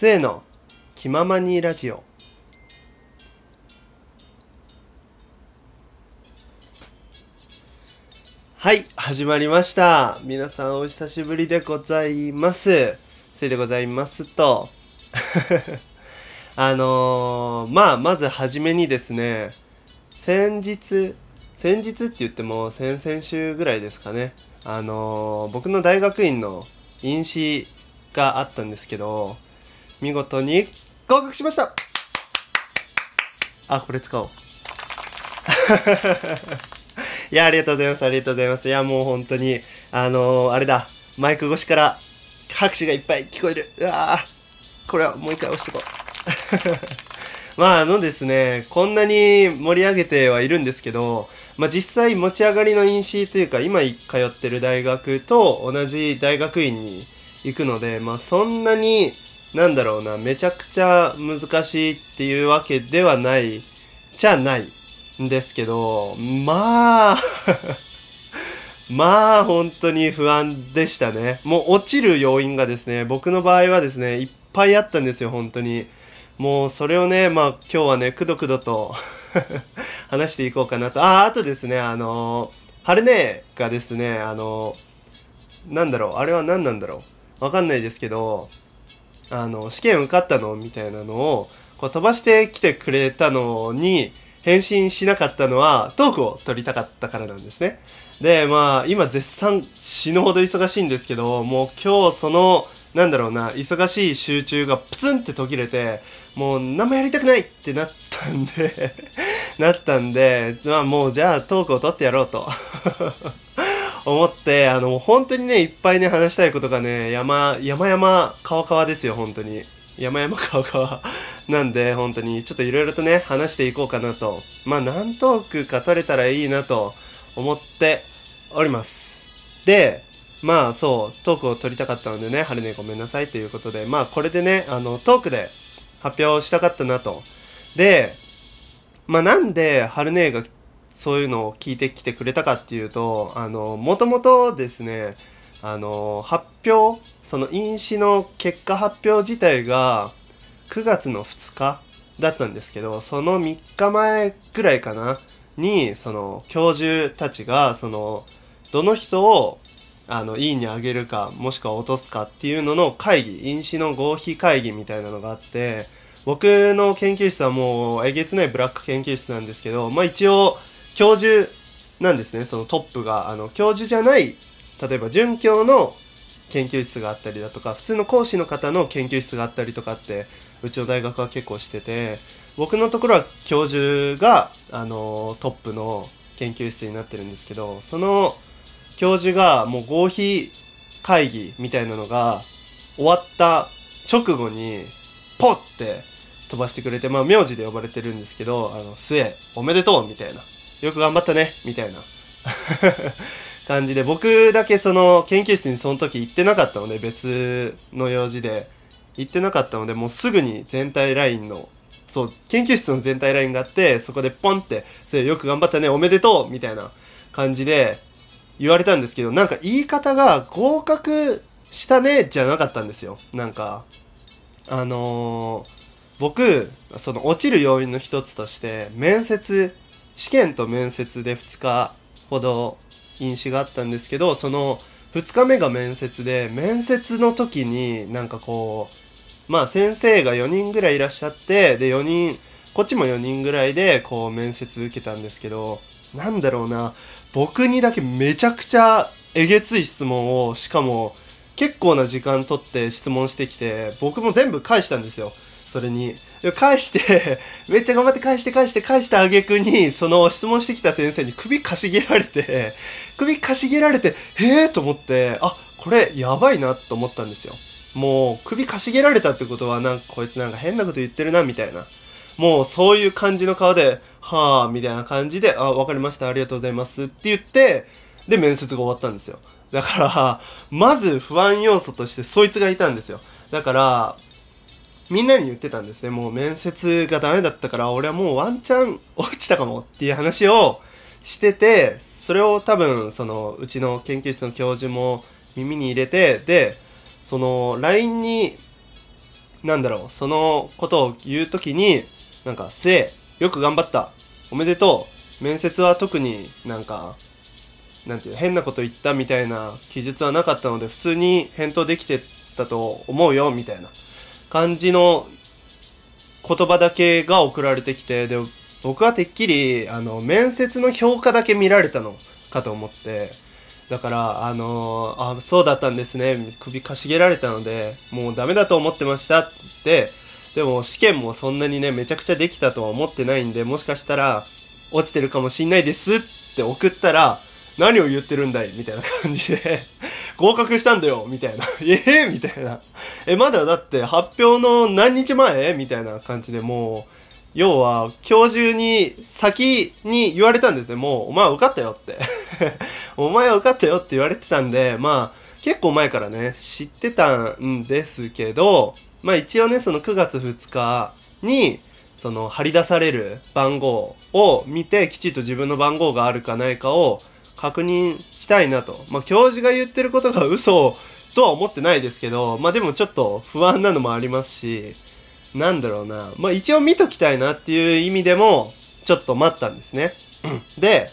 末の。気ままにラジオ。はい始まりました。皆さんお久しぶりでございます。せいでございますと。あのー、まあまずはじめにですね先日先日って言っても先々週ぐらいですかね。あのー、僕の大学院の飲酒があったんですけど見事に合格しました。あこれ使おう。いやありがとうございます。ありがとうございます。いやもう本当にあのー、あれだ。マイク越しから拍手がいっぱい聞こえる。うわこれはもう一回押してこう。まああのですねこんなに盛り上げてはいるんですけどまあ実際持ち上がりの因子というか今通ってる大学と同じ大学院に行くのでまあそんなになんだろうなめちゃくちゃ難しいっていうわけではないじゃないんですけどまあ まあ本当に不安でしたね。もう落ちる要因がですね、僕の場合はですね、いっぱいあったんですよ、本当に。もうそれをね、まあ今日はね、くどくどと 話していこうかなと。あ、ああとですね、あのハルネがですね、あのなんだろう、あれは何なんだろう。わかんないですけど、あの、試験受かったのみたいなのを、こう飛ばしてきてくれたのに、返信しなかったのは、トークを取りたかったからなんですね。で、まあ、今絶賛死ぬほど忙しいんですけど、もう今日その、なんだろうな、忙しい集中がプツンって途切れて、もう何もやりたくないってなったんで なったんで、まあもうじゃあトークを取ってやろうと思って、あの、本当にね、いっぱいね、話したいことがね、山、山々、川川ですよ、本当に。山々川川なんで、本当に、ちょっといろいろとね、話していこうかなと。まあ、何トークか取れたらいいなと思っております。で、まあそう、トークを取りたかったのでね、春ねごめんなさいということで、まあこれでね、あの、トークで発表したかったなと。で、まあなんで春姉がそういうのを聞いてきてくれたかっていうと、あの、もともとですね、あの、発表、その飲酒の結果発表自体が9月の2日だったんですけど、その3日前ぐらいかな、に、その教授たちが、その、どの人をあの、いいにあげるか、もしくは落とすかっていうのの会議、飲酒の合否会議みたいなのがあって、僕の研究室はもうえげつないブラック研究室なんですけど、まあ一応、教授なんですね、そのトップが。あの、教授じゃない、例えば准教の研究室があったりだとか、普通の講師の方の研究室があったりとかって、うちの大学は結構してて、僕のところは教授が、あの、トップの研究室になってるんですけど、その、教授がもう合否会議みたいなのが終わった直後にポッて飛ばしてくれて、まあ名字で呼ばれてるんですけど、あの、末、おめでとうみたいな。よく頑張ったねみたいな感じで、僕だけその研究室にその時行ってなかったので、別の用事で行ってなかったので、もうすぐに全体ラインのそう、研究室の全体ラインがあって、そこでポンって、それよく頑張ったね、おめでとうみたいな感じで、言われたんですけど、なんか言い方が合格したねじゃなかったんですよ。なんか、あのー、僕、その落ちる要因の一つとして、面接、試験と面接で2日ほど飲酒があったんですけど、その2日目が面接で、面接の時になんかこう、まあ先生が4人ぐらいいらっしゃって、で4人、こっちも4人ぐらいでこう面接受けたんですけど、なんだろうな、僕にだけめちゃくちゃえげつい質問を、しかも結構な時間取って質問してきて、僕も全部返したんですよ。それに。返して めっちゃ頑張って返して返して返した挙句に、その質問してきた先生に首かしげられて、首かしげられて、へえと思って、あ、これやばいなと思ったんですよ。もう首かしげられたってことは、なんかこいつなんか変なこと言ってるな、みたいな。もうそういう感じの顔で、はぁ、みたいな感じで、あ、わかりました、ありがとうございますって言って、で、面接が終わったんですよ。だから、まず不安要素としてそいつがいたんですよ。だから、みんなに言ってたんですね。もう面接がダメだったから、俺はもうワンチャン落ちたかもっていう話をしてて、それを多分、その、うちの研究室の教授も耳に入れて、で、その、LINE になんだろう、そのことを言うときに、なんか、せえ、よく頑張った、おめでとう、面接は特になんか、なんていう、変なこと言ったみたいな記述はなかったので、普通に返答できてたと思うよ、みたいな。感じの言葉だけが送られてきて、で、僕はてっきり、あの、面接の評価だけ見られたのかと思って、だから、あのー、あ、そうだったんですね。首かしげられたので、もうダメだと思ってましたって言って、でも試験もそんなにね、めちゃくちゃできたとは思ってないんで、もしかしたら、落ちてるかもしんないですって送ったら、何を言ってるんだい？みたいな感じで 合格したんだよみたいな。ええ、みたいな。え、まだだって発表の何日前？みたいな感じでもう、要は、今日中に先に言われたんですね。もう、お前は受かったよって お前は受かったよって言われてたんで、まあ、結構前からね、知ってたんですけど、まあ一応ね、その9月2日に、その張り出される番号を見て、きちっと自分の番号があるかないかを確認したいなと。まあ教授が言ってることが嘘とは思ってないですけど、まあでもちょっと不安なのもありますし、なんだろうな。まあ一応見ときたいなっていう意味でも、ちょっと待ったんですね。で、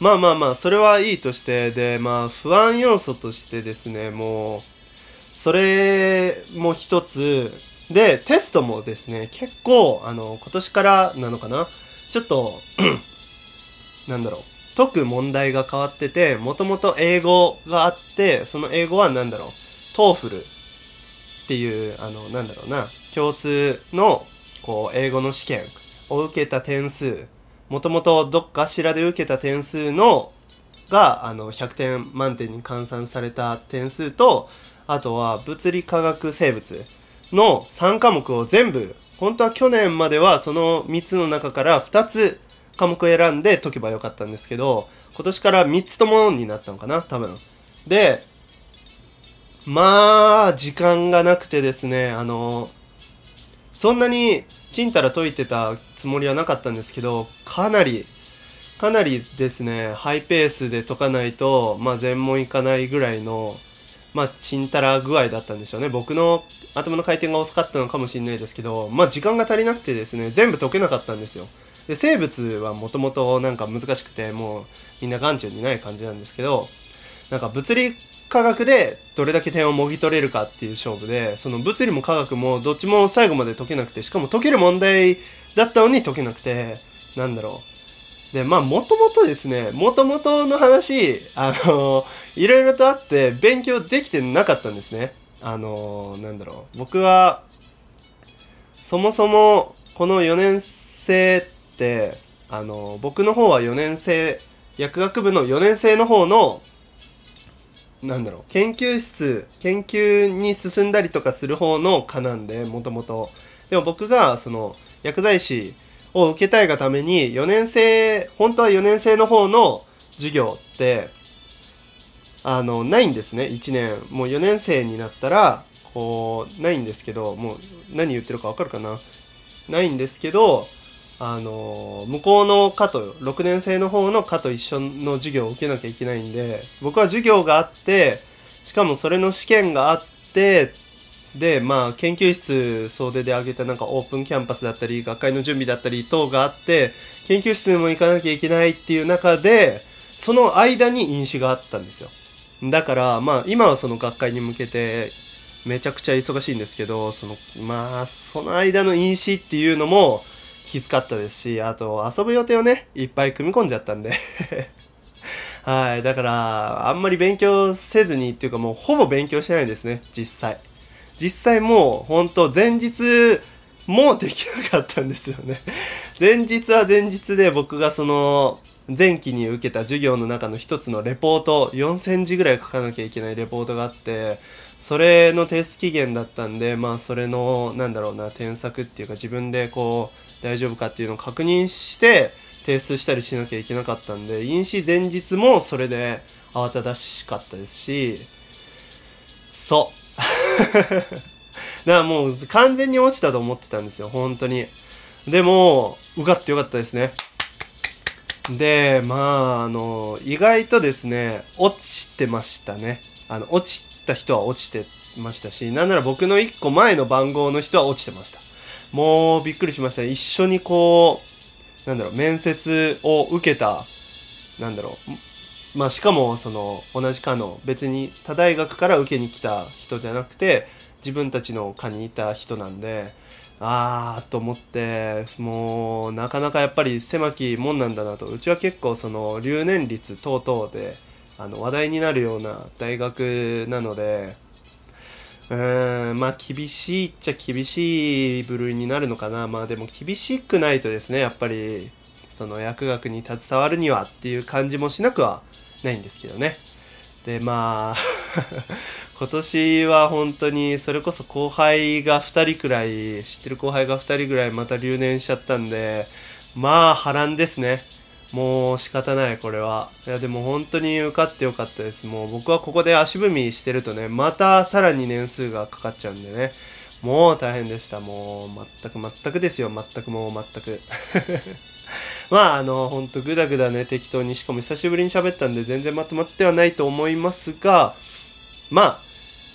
まあまあまあ、それはいいとして、で、まあ不安要素としてですね、もう、それも一つ、で、テストもですね、結構、あの、今年からなのかなちょっと なんだろう、解く問題が変わってて、もともと英語があって、その英語は何だろう、 TOEFL っていうあのなんだろうな共通のこう英語の試験を受けた点数もともとどっかしらで受けた点数のがあの100点満点に換算された点数とあとは物理科学生物の3科目を全部本当は去年まではその3つの中から2つ科目選んで解けばよかったんですけど今年から3つともになったのかな多分でまあ、時間がなくてですね、あの、そんなにちんたら解いてたつもりはなかったんですけど、かなり、かなりですね、ハイペースで解かないと、まあ全問いかないぐらいの、まあちんたら具合だったんでしょうね。僕の頭の回転が遅かったのかもしれないですけど、まあ時間が足りなくてですね、全部解けなかったんですよ。で、生物はもともとなんか難しくて、もうみんな眼中にない感じなんですけど、なんか物理科学でどれだけ点をもぎ取れるかっていう勝負で、その物理も科学もどっちも最後まで解けなくて、しかも解ける問題だったのに解けなくて、なんだろう。で、まあ、もともとですね、もともとの話、あの、いろいろとあって勉強できてなかったんですね。あの、なんだろう。僕は、そもそも、この4年生って、あの、僕の方は4年生、薬学部の4年生の方のなんだろう研究室研究に進んだりとかする方の科なんでもともとでも僕がその薬剤師を受けたいがために4年生本当は4年生の方の授業ってあのないんですね1年。もう4年生になったらこうないんですけどもう何言ってるか分かるかな？ないんですけどあの向こうの科と6年生の方の科と一緒の授業を受けなきゃいけないんで僕は授業があってしかもそれの試験があってでまあ研究室総出で挙げたなんかオープンキャンパスだったり学会の準備だったり等があって研究室にも行かなきゃいけないっていう中でその間に飲酒があったんですよ。だからまあ今はその学会に向けてめちゃくちゃ忙しいんですけどそのまあその間の飲酒っていうのもきつかったですし、あと遊ぶ予定をね、いっぱい組み込んじゃったんで はい。だから、あんまり勉強せずにっていうかもうほぼ勉強してないんですね、実際。実際もう、ほんと前日もできなかったんですよね前日は前日で僕がその、前期に受けた授業の中の一つのレポート、4000字ぐらい書かなきゃいけないレポートがあって、それの提出期限だったんで、まあそれの、なんだろうな、添削っていうか自分でこう、大丈夫かっていうのを確認して、提出したりしなきゃいけなかったんで、飲酒前日もそれで慌ただしかったですし、そう。だからもう完全に落ちたと思ってたんですよ、本当に。でも、受かってよかったですね。で、まあ、あの、意外とですね、落ちてましたね。あの、落ちた人は落ちてましたしなんなら僕の1個前の番号の人は落ちてましたもうびっくりしました一緒にこうなんだろう面接を受けたなんだろうまあしかもその同じ科の別に他大学から受けに来た人じゃなくて自分たちの科にいた人なんでああと思ってもうなかなかやっぱり狭き門なんだなと。うちは結構その留年率等々であの話題になるような大学なのでうーんまあ厳しいっちゃ厳しい部類になるのかな。まあでも厳しくないとですねやっぱりその薬学に携わるにはっていう感じもしなくはないんですけどね。でまあ今年は本当にそれこそ後輩が2人くらい知ってる後輩が2人ぐらいまた留年しちゃったんでまあ波乱ですね。もう仕方ないこれは。いやでも本当に受かってよかったです。もう僕はここで足踏みしてるとねまたさらに年数がかかっちゃうんでね。もう大変でした。もう全く全くですよ。全くもう全く。まああのほんとグダグダね適当に。しかも久しぶりに喋ったんで全然まとまってはないと思いますがまあ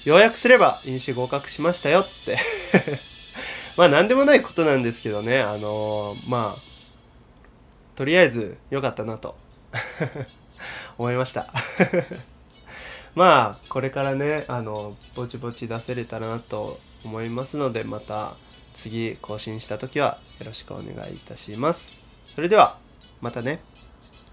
要約すれば飲酒合格しましたよって。まあ何でもないことなんですけどね。あのまあとりあえず良かったなと。思いました。まあこれからねあのぼちぼち出せれたらなと思いますのでまた次更新した時はよろしくお願いいたします。それではまたね。